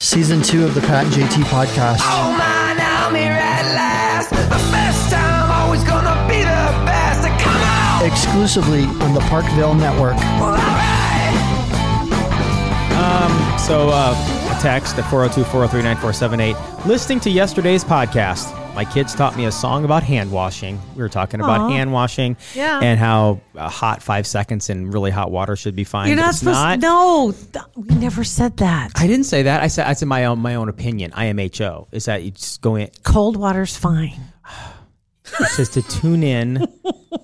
Season two of the Pat and JT podcast. Oh man, I'm here at last. The best time, always gonna be the best. Come on! Exclusively on the Parkville Network. Well, alright! Um, so uh, a text at 402-403-9478. Listening to yesterday's podcast, my kids taught me a song about hand washing. We were talking about hand washing Yeah. and how a hot five seconds in really hot water should be fine. You're not supposed not. to. No, th- we never said that. I didn't say that. I said I said my own my own opinion. IMHO is that you just go in. Cold water's fine. It says to tune in,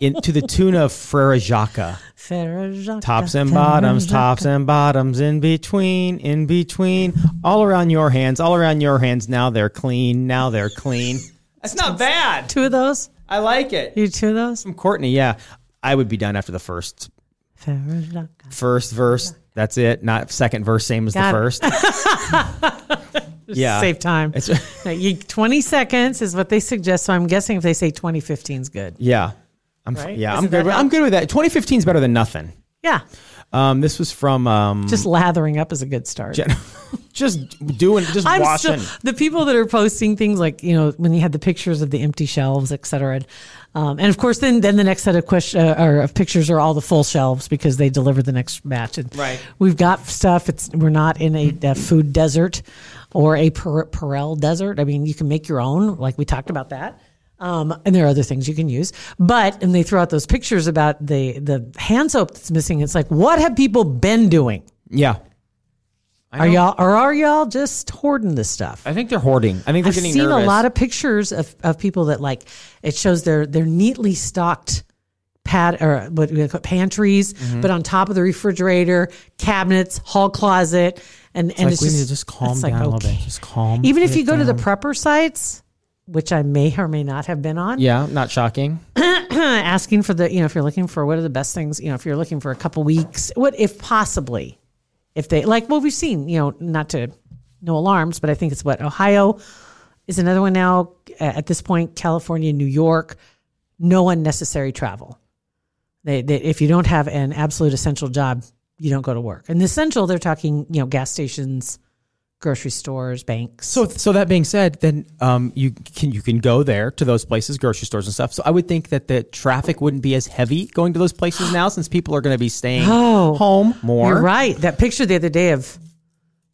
in to the tune of Frere Jacques. Farah Tops and bottoms, tops and bottoms, in between, in between, all around your hands, all around your hands. Now they're clean. Now they're clean. That's not bad. Two of those? I like it. You two of those? From Courtney, yeah. I would be done after the first first verse. That's it. Not second verse, same as Got the first. yeah. Save time. No, you, 20 seconds is what they suggest. So I'm guessing if they say 2015 is good. yeah. I'm Right? yeah, Isn't I'm good. With, I'm good with that. 2015 is better than nothing. Yeah. Um, this was from um, Just lathering up is a good start. Jen- just doing, just I'm washing. still the people that are posting things like you know when you had the pictures of the empty shelves, et cetera, and, um, and of course then then the next set of question uh, or of pictures are all the full shelves because they deliver the next batch. And Right. We've got stuff. It's we're not in a, a food desert or a per, Purell desert. I mean, you can make your own, like we talked about that. Um, and there are other things you can use, but and they throw out those pictures about the the hand soap that's missing. It's like, what have people been doing? yeah. Are y'all or are y'all just hoarding this stuff? I think they're hoarding. I think they're I've getting seen nervous. a lot of pictures of, of people that like it shows their their neatly stocked pad or what we call pantries, Mm-hmm. but on top of the refrigerator, cabinets, hall closet, and and like it's we just, need to just calm down like, a little bit. Just calm. Even if you go to the prepper sites, which I may or may not have been on, yeah, not shocking. asking for the you know if you're looking for what are the best things you know if you're looking for a couple weeks, what if possibly if they like well we've seen you know not to no alarms, but I think it's what Ohio is another one now at this point. California, New York, no unnecessary travel. They, they if you don't have an absolute essential job, you don't go to work. And the essential, they're talking you know gas stations, grocery stores, banks. So, so that being said, then um, you can you can go there to those places, grocery stores and stuff. So I would think that the traffic wouldn't be as heavy going to those places now, since people are going to be staying Oh, home more. You're right. That picture the other day of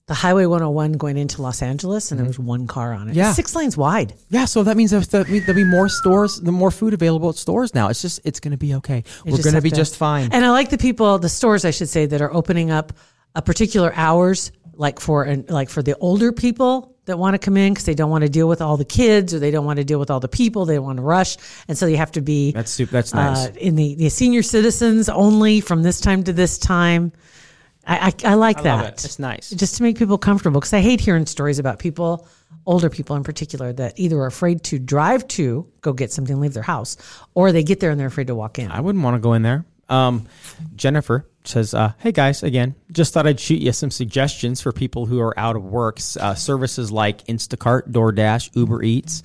the Highway 101 going into Los Angeles, and there was one car on it. Mm-hmm. Yeah. six lanes wide. Yeah, so that means the, there'll be more stores, the more food available at stores now. It's just it's going to be okay. You We're going to be just fine. And I like the people, the stores, I should say, that are opening up a particular hours, like for and like for the older people that want to come in because they don't want to deal with all the kids or they don't want to deal with all the people. They want to rush, and so you have to be That's super, that's nice. uh, in the, the senior citizens only from this time to this time. I, I, I like I that. love it. It's nice. just to make people comfortable because I hate hearing stories about people, older people in particular, that either are afraid to drive to go get something, leave their house, or they get there and they're afraid to walk in. I wouldn't want to go in there. Um, Jennifer says, uh, "Hey guys, again, just thought I'd shoot you some suggestions for people who are out of work. Uh, services like Instacart, DoorDash, Uber Eats,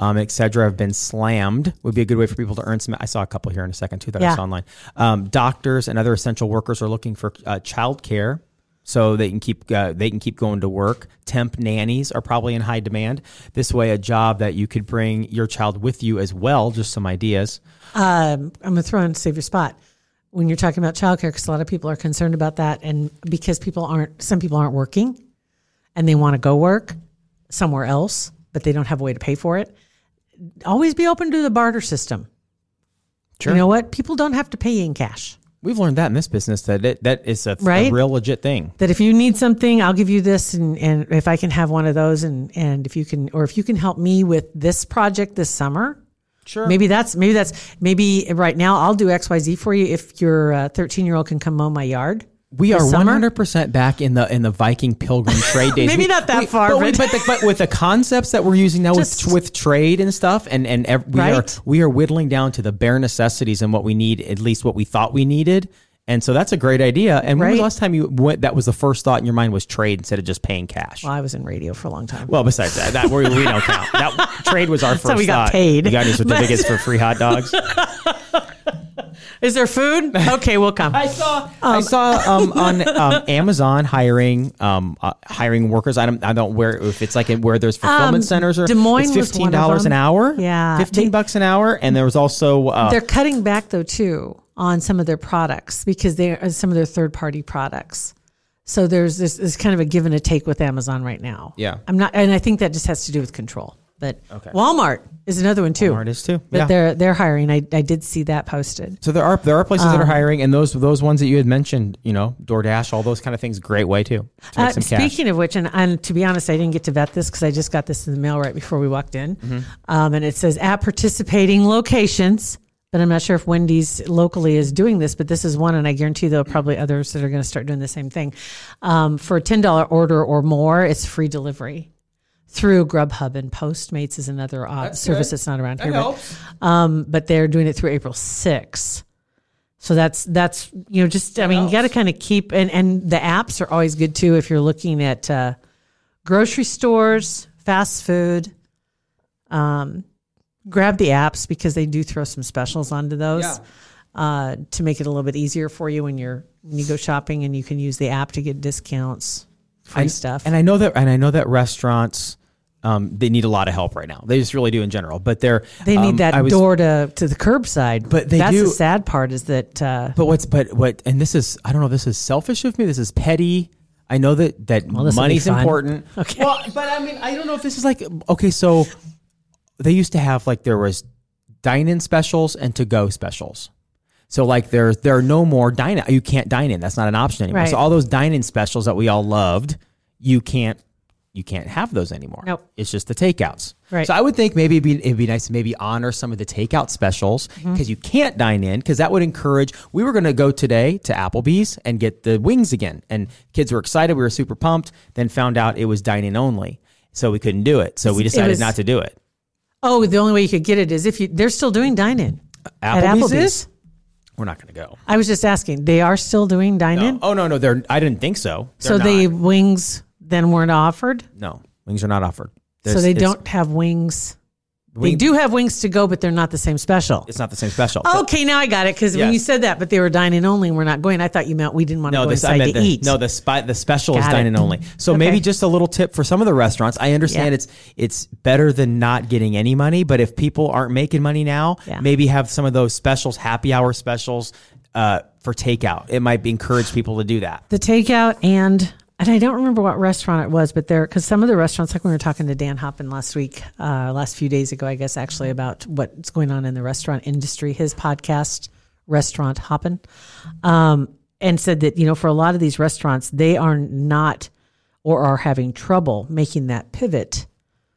um, etc. have been slammed. Would be a good way for people to earn some. I saw a couple here in a second too that I saw online. Um, doctors and other essential workers are looking for uh, childcare." So they can keep uh, they can keep going to work. Temp nannies are probably in high demand. This way, a job that you could bring your child with you as well. Just some ideas. um, I'm gonna throw in save your spot when you're talking about childcare because a lot of people are concerned about that, and because people aren't, some people aren't working, and they want to go work somewhere else, but they don't have a way to pay for it. Always be open to the barter system. Sure. You know what? People don't have to pay in cash. We've learned that in this business that it, that is a, a real legit thing. that if you need something, I'll give you this, and, and if I can have one of those, and and if you can, or if you can help me with this project this summer, Sure. maybe that's maybe that's maybe right now I'll do X Y Z for you if your uh, thirteen year old can come mow my yard. We are this one summer? hundred percent back in the in the Viking Pilgrim trade days. Maybe We- not that we- far, but, we- but- but, the- but with the concepts that we're using now Just- with with trade and stuff, and and ev- we are we are whittling down to the bare necessities and what we need, at least what we thought we needed. And so that's a great idea. And when was the last time you went? That was the first thought in your mind was trade instead of just paying cash. Well, I was in radio for a long time. Well, besides that, that we, we don't count. That trade was our first how we got thought. paid. You got any certificates for free hot dogs? Is there food? Okay, we'll come. I saw I saw um, on um, Amazon hiring um, uh, hiring workers. I don't I don't where if it's like where there's fulfillment Um, centers or Des Moines it's was fifteen one of dollars an hour. Yeah. fifteen They- bucks an hour, and there was also uh, They're cutting back though too on some of their products because they are some of their third party products. So there's this, this kind of a give and a take with Amazon right now. Yeah. I'm not, and I think that just has to do with control. But Okay. Walmart is another one too. Walmart is too, But yeah. they're they're hiring. I, I did see that posted. so there are there are places Um, that are hiring, and those those ones that you had mentioned, you know, DoorDash, all those kind of things, great way too to Uh, some cash. speaking of which, and, and to be honest, I didn't get to vet this because I just got this in the mail right before we walked in. Mm-hmm. Um, and it says at participating locations, but I'm not sure if Wendy's locally is doing this, but this is one, and I guarantee there'll probably others that are going to start doing the same thing. Um, for a $10 order or more, it's free delivery through Grubhub and Postmates is another uh, service that's not around here. But, um, but they're doing it through April 6th. So that's that's you know just I mean you got to kind of keep and and the apps are always good too if you're looking at uh, grocery stores, fast food. Um, grab the apps because they do throw some specials onto those uh, to make it a little bit easier for you when you're when you go shopping and you can use the app to get discounts, free stuff. And I know that, and I know that restaurants, um, they need a lot of help right now. They just really do in general. But they're they need um, that was- door to to the curbside. But they that's do- the sad part is that uh, But what's but what and this is I don't know this is selfish of me. This is petty. I know that that be money's important. Okay. Well, but I mean I don't know if this is like okay. So they used to have like there was dine-in specials and to-go specials. So like there there are no more dine you can't dine in. That's not an option anymore. Right. So all those dine-in specials that we all loved, you can't you can't have those anymore. Nope. It's just the takeouts. Right. So I would think maybe it'd be, it'd be nice to maybe honor some of the takeout specials Mm-hmm. because you can't dine in because that would encourage. We were going to go today to Applebee's and get the wings again, and kids were excited. We were super pumped. Then found out it was dine in only, so we couldn't do it. So we decided was- not to do it. Oh, the only way you could get it is if you they're still doing dine in at Applebee's, is. We're not going to go. I was just asking. They are still doing dine in. Oh no, no, they're. I didn't think so. So They're the not. wings then weren't offered. no wings are not offered. so they it's- don't have wings. They do have wings to go, but they're not the same special. It's not the same special. Okay, now I got it because when Yes. you said that, but they were dining only and we're not going. I thought you meant we didn't want to No, go this I inside meant to the, eat. no the spy, the special is Got it. dining only. So Okay. maybe just a little tip for some of the restaurants. I understand Yeah. it's it's better than not getting any money, but if people aren't making money now, Yeah. maybe have some of those specials, happy hour specials uh, for takeout. It might be encourage people to do that. the takeout and and I don't remember what restaurant it was, but there because some of the restaurants, like we were talking to Dan Hoppin last week, uh, last few days ago, I guess actually about what's going on in the restaurant industry. His podcast, Restaurant Hoppin, um, and said that you know for a lot of these restaurants, they are not or are having trouble making that pivot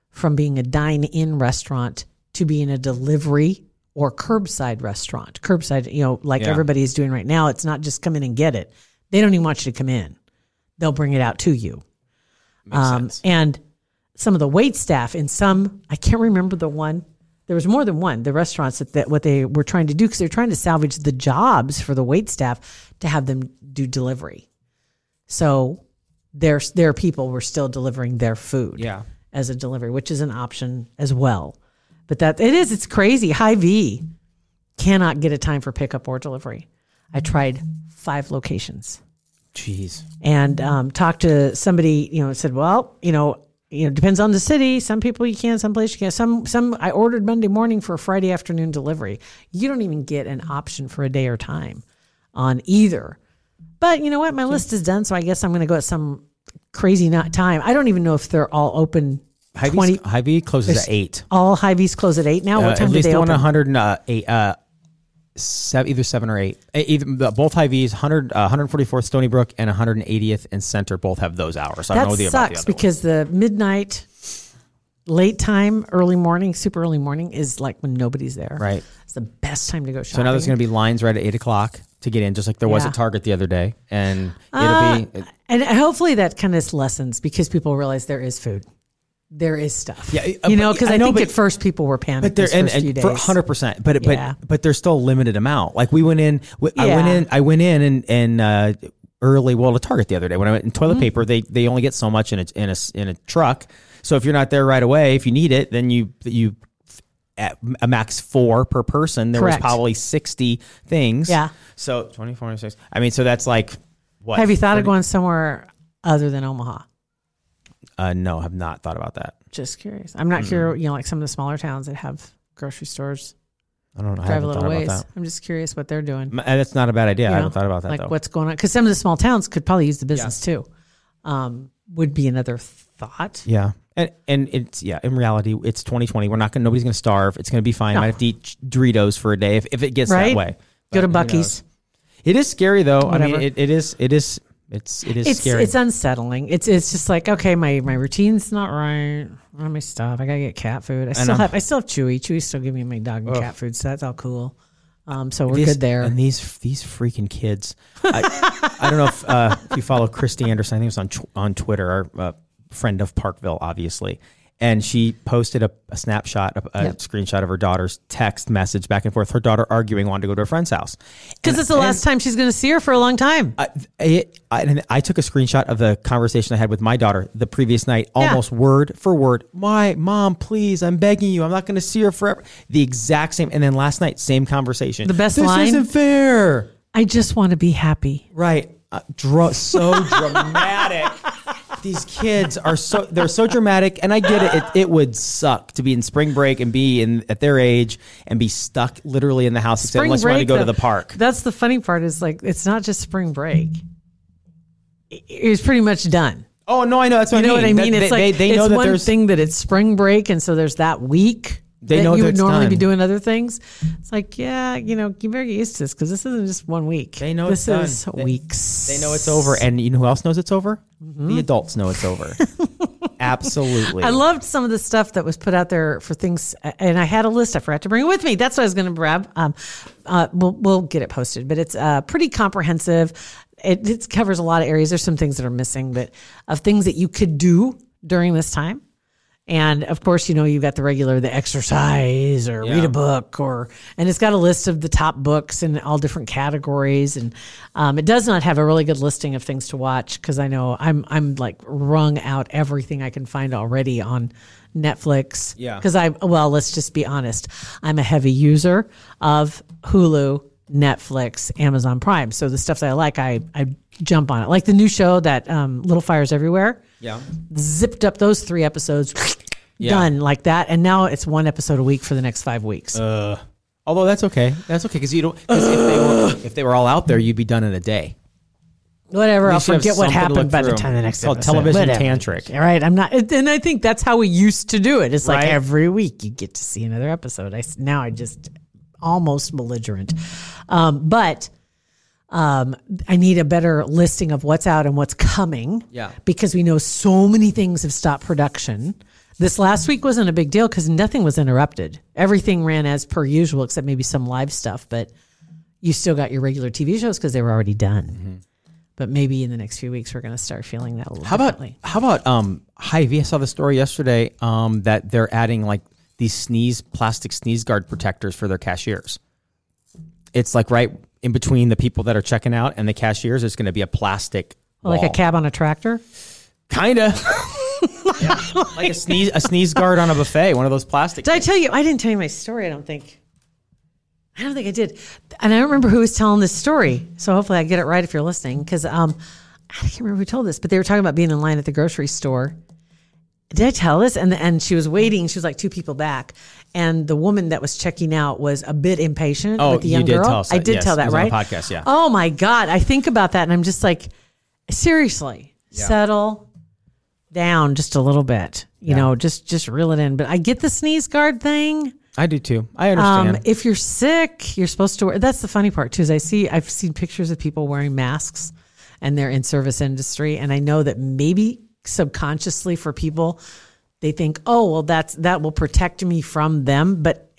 from being a dine-in restaurant to being a delivery or curbside restaurant. Curbside, you know, like Yeah. everybody is doing right now. It's not just come in and get it. They don't even want you to come in. They'll bring it out to you. Um, and some of the wait staff in some, I can't remember the one. There was more than one. The restaurants that, that what they were trying to do because they're trying to salvage the jobs for the wait staff to have them do delivery. So their their people were still delivering their food Yeah. as a delivery, which is an option as well. But that it is, it's crazy. Hy-Vee cannot get a time for pickup or delivery. I tried five locations Jeez. and um, talked to somebody, you know, said, well, you know, you know, depends on the city. Some people you can, some place you can. Some, some. I ordered Monday morning for a Friday afternoon delivery. You don't even get an option for a day or time on either. But you know what? My list is done, so I guess I'm going to go at some crazy not time. I don't even know if they're all open. Hy-Vee, 20 Hy-Vee closes at eight. All V's close at eight now. Uh, what time at do least they the one open? 108, uh, seven, either seven or eight. Uh, Either the, both Hy-Vee's, 100, uh, 144th Stony Brook and 180th and Center both have those hours. I don't That know the, about the sucks other one. because the midnight, late time, early morning, super early morning is like when nobody's there. Right. It's the best time to go shopping. So now there's going to be lines right at eight o'clock to get in, just like there was Yeah. at Target the other day, and Uh, it'll be. And hopefully that kind of lessens because people realize there is food. There is stuff. Yeah, uh, you know, because I I, know, think but- at first people were panicked. But there and, and days. for hundred percent, but Yeah. but but there's still a limited amount. Like we went in, we- I went in, I went in and and uh, early well to Target the other day when I went in Mm-hmm. toilet paper. They they only get so much in a in a in a truck. So if you're not there right away, if you need it, then you you at a max four per person. There Correct. was probably sixty things. Yeah. So 24 and six. I mean, so that's like what? Have you thought 30 of going somewhere other than Omaha? Uh, no, have not thought about that. Just curious. I'm not sure. You know, like some of the smaller towns that have grocery stores I don't know. I drive a haven't little thought ways. about I'm just curious what they're doing. M- uh, That's not a bad idea. I you haven't know? thought about that like though. what's going on because some of the small towns could probably use the business too. Um, would be another thought. Yeah. And and it's yeah, in reality, it's 2020. We're not gonna nobody's gonna starve. It's gonna be fine. No. I might have to eat Doritos for a day if, if it gets Right? that way. Go But to who Bucky's. knows? It is scary though. I Whatever. mean, it, it is it is it's it is It's scary. it's unsettling. It's it's just like okay, my my routine's not right. All my stuff. I gotta get cat food. I still know. have I still have Chewy. Chewy's still giving me my dog and cat food, so that's all cool. Um, so we're These- good there. And these these freaking kids. I, I don't know if, uh, if you follow Christy Anderson. I think it was on tw- on Twitter. Our uh, friend of Parkville, obviously. And she posted a, a snapshot, a, a Yep. screenshot of her daughter's text message back and forth. Her daughter arguing, wanted to go to a friend's house. Because it's the last time she's going to see her for a long time. I, it, I, and I took a screenshot of the conversation I had with my daughter the previous night, Yeah. almost word for word. My mom, please, I'm begging you. I'm not going to see her forever. The exact same. And then last night, same conversation. The best this line? isn't fair. I just want to be happy. Right. Uh, dra- so dramatic. These kids are so they're so dramatic, and I get it. it. It would suck to be in spring break and be in at their age and be stuck literally in the house, except unless you want to go to the park. That's the funny part. Is like it's not just spring break. It- It's pretty much done. Oh no, I know that's what You know I what mean. I mean? That- It's they, like they it's know that one there's thing that it's spring break, and so there's that week. They that know you would it's normally be doing other things. It's like, yeah, you know, you better get used to this because this isn't just one week. They know this it's done. is They- weeks. They know it's over, and you know who else knows it's over? The adults know it's over. Absolutely. I loved some of the stuff that was put out there for things, and I had a list. I forgot to bring it with me. That's what I was going to grab. Um, uh, we'll we'll get it posted, but it's uh, pretty comprehensive. It, it covers a lot of areas. There's some things that are missing, but of things that you could do during this time. And of course, you know, you've got the regular, the exercise or read a book or, and it's got a list of the top books in all different categories. And um, it does not have a really good listing of things to watch because I know I'm, I'm like wrung out everything I can find already on Netflix. Yeah. Because I, well, let's just be honest. I'm a heavy user of Hulu, Netflix, Amazon Prime. So the stuff that I like, I, I jump on it. Like the new show that um, Little Fires Everywhere yeah. zipped up those three episodes, Yeah. done like that, and now it's one episode a week for the next five weeks. Although that's okay. That's okay because you don't. Because if they were if they were all out there, you'd be done in a day. Whatever, I'll least you have forget what happened by the time the next It's called episode. television Whatever. tantric. All right, I'm not, and I think that's how we used to do it. It's like Right. every week you get to see another episode. I now I just almost belligerent, um, but. Um, I need a better listing of what's out and what's coming. Yeah. Because we know so many things have stopped production. This last week wasn't a big deal because nothing was interrupted. Everything ran as per usual, except maybe some live stuff. But you still got your regular TV shows because they were already done. Mm-hmm. But maybe in the next few weeks we're going to start feeling that a little How about differently. how about um Hy-Vee? I saw the story yesterday um that they're adding like these sneeze plastic sneeze guard protectors for their cashiers. It's like right in between the people that are checking out and the cashiers. There's going to be a plastic like a cab on a tractor? Kinda. Yeah. Like a sneeze a sneeze guard on a buffet, one of those plastic. Did I tell you? I didn't tell you my story. I don't think. I don't think I did, and I don't remember who was telling this story. So hopefully I get it right if you're listening, because um, I can't remember who told this, but they were talking about being in line at the grocery store. Did I tell this? And and she was waiting. She was like two people back, and the woman that was checking out was a bit impatient Oh, with the you young did girl. tell us I did Yes, tell it that, right? the podcast, yeah. Oh my god! I think about that, and I'm just like, seriously, settle down just a little bit. You know, just just reel it in. But I get the sneeze guard thing. I do too. I Um, understand. if you're sick, you're supposed to wear. That's the funny part too. Is I see I've seen pictures of people wearing masks, and they're in service industry, and I know that maybe subconsciously for people, they think, oh well, that's that will protect me from them, but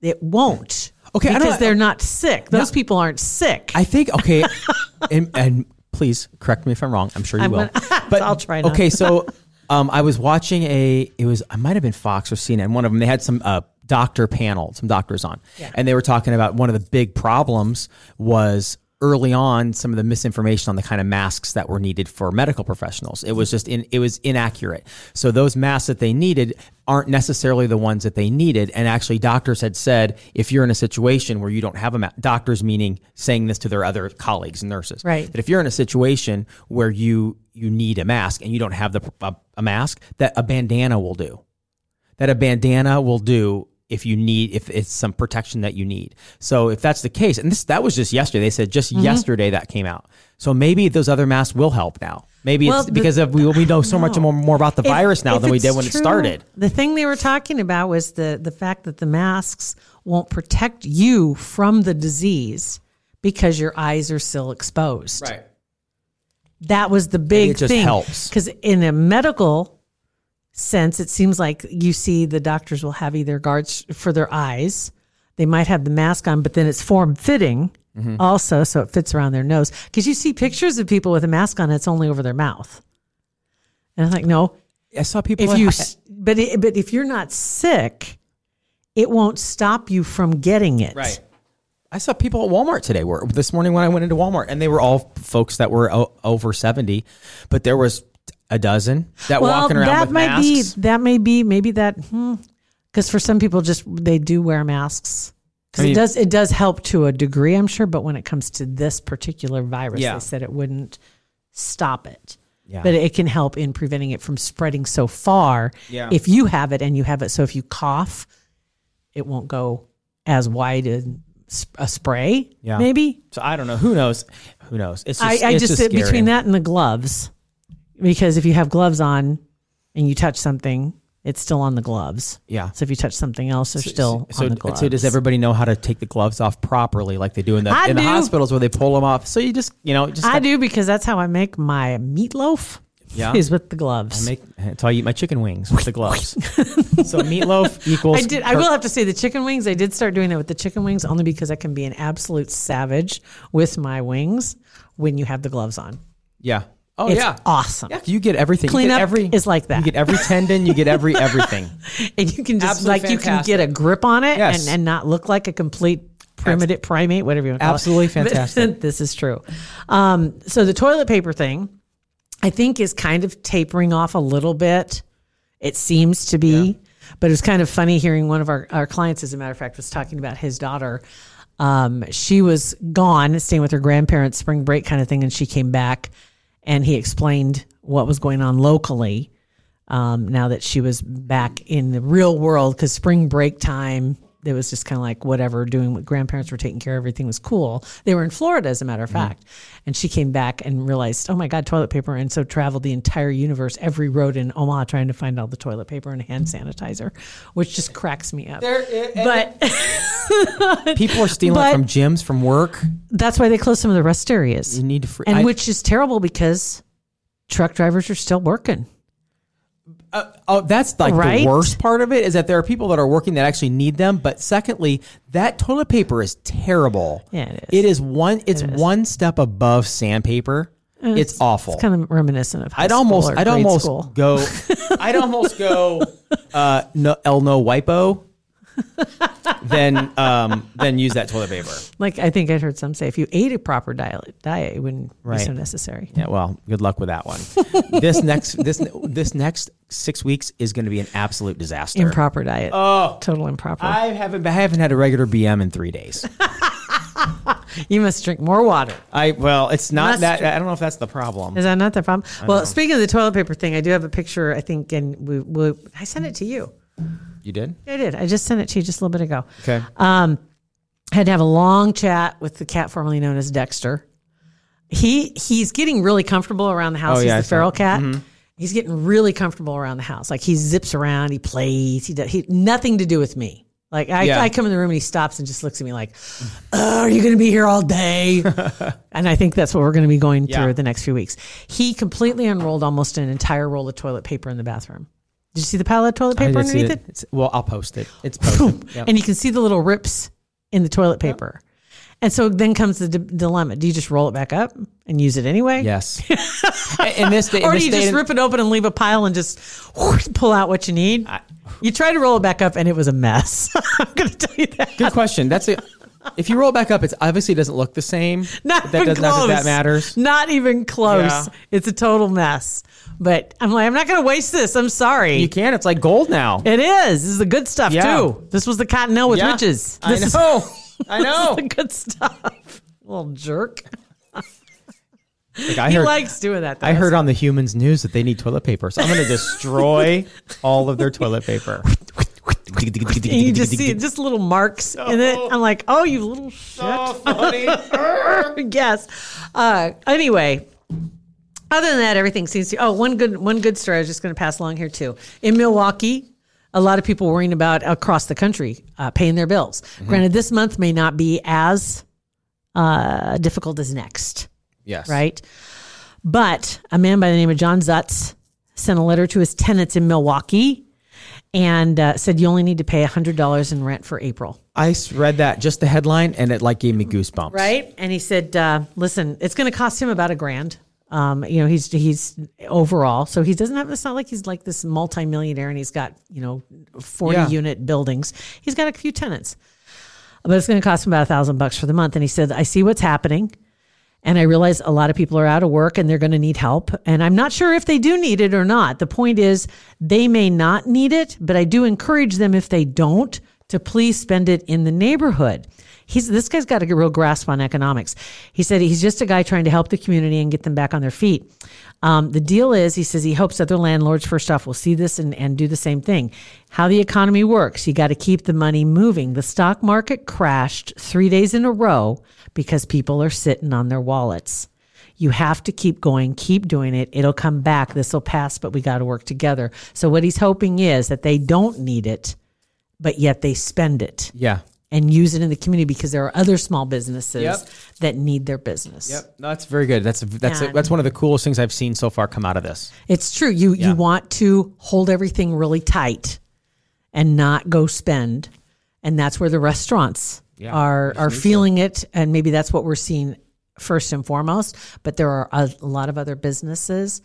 it won't. Okay, because they're not sick. Those people aren't sick. I think okay, and, and please correct me if I'm wrong. I'm sure you I'm will. gonna- I'll try not. Okay, so um, I was watching a. It was I might have been Fox or CNN. One of them they had some uh, doctor panel, some doctors on, and they were talking about one of the big problems was early on some of the misinformation on the kind of masks that were needed for medical professionals. It was just in, it was inaccurate. So those masks that they needed aren't necessarily the ones that they needed. And actually, doctors had said if you're in a situation where you don't have a mask, doctors meaning saying this to their other colleagues and nurses, Right. That if you're in a situation where you you need a mask and you don't have the a, a mask, that a bandana will do that a bandana will do if you need if it's some protection that you need. So if that's the case, and this that was just yesterday. They said just Mm-hmm. yesterday that came out. So maybe those other masks will help now. Maybe Well, it's the- because of we, we know so much more, more about the If- virus now than we did when it started. The thing they were talking about was the the fact that the masks won't protect you from the disease because your eyes are still exposed. Right. That was the big it just thing. helps. Because in a medical sense, it seems like you see the doctors will have either guards for their eyes. They might have the mask on, but then it's form fitting Mm-hmm. also, so it fits around their nose. Because you see pictures of people with a mask on, it's only over their mouth. And I'm like, no, I saw people. if you but it, but if you're not sick, it won't stop you from getting it. Right. I saw people at Walmart today. Were this morning when I went into Walmart, and they were all folks that were o- over seventy, but there was a dozen that Well, walking around that with might masks. be that may be maybe that hmm, because for some people just they do wear masks because I mean- it does it does help to a degree I'm sure, but when it comes to this particular virus, Yeah. they said it wouldn't stop it. Yeah. But it can help in preventing it from spreading so far. Yeah. If you have it and you have it, so if you cough, it won't go as wide as a spray. Yeah. Maybe So I don't know. Who knows? Who knows? It's I, just, I it's just, just sit between that and the gloves because if you have gloves on and you touch something, it's still on the gloves. Yeah. So if you touch something else, they're still so, on the gloves. so does everybody know how to take the gloves off properly, like they do in the I in the hospitals where they pull them off? So you just you know just I do because that's how I make my meatloaf. Yeah. is with the gloves. I make until I eat my chicken wings with the gloves. so meatloaf equals. I did. I will have to say the chicken wings. I did start doing that with the chicken wings only because I can be an absolute savage with my wings when you have the gloves on. Yeah. Oh It's yeah. awesome. Yeah, you get everything. you Cleanup get every is like that. You get every tendon. You get every everything. and you can just Absolutely like you can get a grip on it Yes. and, and not look like a complete primitive primate, whatever you want to call Absolutely it. fantastic. this is true. Um, so the toilet paper thing, I think, is kind of tapering off a little bit. It seems to be, but it was kind of funny hearing one of our, our clients, as a matter of fact, was talking about his daughter. Um, she was gone, staying with her grandparents, spring break kind of thing, and she came back, and he explained what was going on locally um, now that she was back in the real world because spring break time it was just kind of like whatever doing what grandparents were taking care of everything was cool they were in florida as a matter of mm-hmm. fact and she came back and realized oh my god toilet paper and so traveled the entire universe every road in omaha trying to find all the toilet paper and hand sanitizer which just cracks me up but People are stealing But- from gyms, from work. that's why they closed some of the rest areas You need to. Free, and I- which is terrible because truck drivers are still working Oh, that's like Right? the worst part of it is that there are people that are working that actually need them. But secondly, that toilet paper is terrible. Yeah, it is. It is one. It's one step above sandpaper. It's, awful. it's kind of reminiscent of I'd almost. I'd almost school. go. I'd almost go. Uh, no, El No Wipo. Then um, then use that toilet paper. Like I think I'd heard some say, if you ate a proper diet, diet, it wouldn't Right. be so necessary. Yeah, well, good luck with that one. this next this this next six weeks is going to be an absolute disaster. Improper diet. Oh, total improper. I haven't I haven't had a regular BM in three days. you must drink more water. I well, it's not Must that. drink- I don't know if that's the problem. Is that not the problem? Well, speaking of the toilet paper thing, I do have a picture. I think, and we, we I sent it to you. You did I did. I just sent it to you just a little bit ago. okay. Um, had to have a long chat with the cat formerly known as Dexter. He he's getting really comfortable around the house. Oh, yeah, I he's the saw feral it. cat. He's getting really comfortable around the house. Like he zips around, he plays. He does he nothing to do with me. Like I, Yeah. I come in the room and he stops and just looks at me like, oh, "Are you going to be here all day?" and I think that's what we're going to be going Yeah. through the next few weeks. He completely unrolled almost an entire roll of toilet paper in the bathroom. Did you see the pile of toilet paper underneath it. it? Well, I'll post it. It's posted. Yep. and you can see the little rips in the toilet paper. And so then comes the d- dilemma: Do you just roll it back up and use it anyway? Yes. in this day, in or do you just and- rip it open and leave a pile and just whoosh, pull out what you need? you try to roll it back up and it was a mess. I'm going to tell you that. Good question. That's it. If you roll it back up, it's obviously doesn't look the same. Not that even does close. not that that matters. Not even close. Yeah. It's a total mess. But I'm like, I'm not going to waste this. I'm sorry. You can. It's like gold now. It is. This is the good stuff Yeah. too. This was the cottonelle with Yeah. riches. I This is- know. I know. the good stuff. Little jerk. Like, I He heard. likes doing that. though. I heard on the Humans News that they need toilet paper, so I'm going to destroy all of their toilet paper. And you just see just little marks in it. I'm like, oh, you little shit. yes. Uh, anyway, other than that, everything seems to. Oh, one good one good story. I was just going to pass along here too. In Milwaukee, a lot of people worrying about across the country uh, paying their bills. Granted, this month may not be as uh, difficult as next Yes. right? But a man by the name of John Zutz sent a letter to his tenants in Milwaukee and uh, said you only need to pay $100 in rent for April. I read that just the headline, and it like gave me goosebumps. Right? And he said, uh, listen, it's going to cost him about a grand. Um, you know, he's he's overall, so he doesn't have. It's not like he's like this multimillionaire and he's got you know forty Yeah. unit buildings. He's got a few tenants, but it's going to cost him about a thousand bucks for the month. And he said, I see what's happening. And I realize a lot of people are out of work and they're going to need help. And I'm not sure if they do need it or not. The point is, they may not need it, but I do encourage them if they don't to please spend it in the neighborhood. He's this guy's got a real grasp on economics. He said he's just a guy trying to help the community and get them back on their feet. Um, the deal is, he says he hopes other landlords, first off, will see this and, and do the same thing. How the economy works, you got to keep the money moving. The stock market crashed three days in a row because people are sitting on their wallets. You have to keep going, keep doing it. It'll come back. This will pass, but we got to work together. So, what he's hoping is that they don't need it, but yet they spend it Yeah. and use it in the community because there are other small businesses Yep. that need their business. Yep. No, that's very good. That's a, that's And- that's one of the coolest things I've seen so far come out of this. It's true. You Yeah. you want to hold everything really tight and not go spend. And that's where the restaurants Yeah, are are feeling it and maybe that's what we're seeing first and foremost, but there are a, a lot of other businesses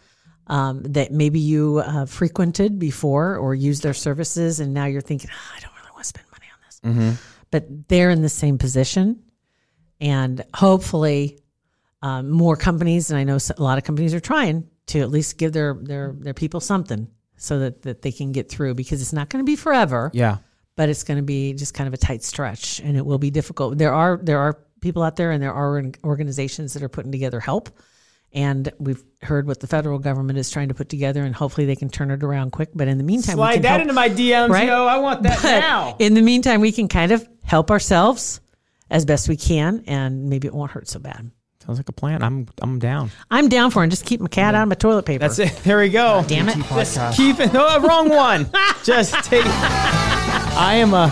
um, that maybe you uh, frequented before or used their services and now you're thinking, "Ah, I don't really want to spend money on this. Mm-hmm. But they're in the same position and hopefully um, more companies, and I know a lot of companies are trying to at least give their their their people something so that, that they can get through because it's not going to be forever, Yeah. But it's going to be just kind of a tight stretch and it will be difficult. There are there are people out there and there are organizations that are putting together help. And we've heard what the federal government is trying to put together, and hopefully they can turn it around quick. But in the meantime, we can help- my DMs, Right? yo. I want that but in the meantime, we can kind of help ourselves as best we can, and maybe it won't hurt so bad. Sounds like a plan. I'm I'm down. I'm down for it. Just keep my cat out of my toilet paper. That's it. There we go. Damn it. Podcast. Keep it. Oh, wrong one. Just take. I am a.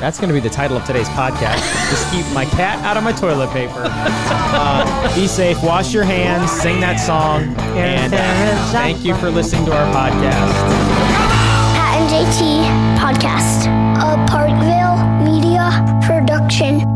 That's going to be the title of today's podcast. Just keep my cat out of my toilet paper. Uh, be safe. Wash your hands. Sing that song. And uh, thank you for listening to our podcast. Pat and JT Podcast, a Parkville Media Production.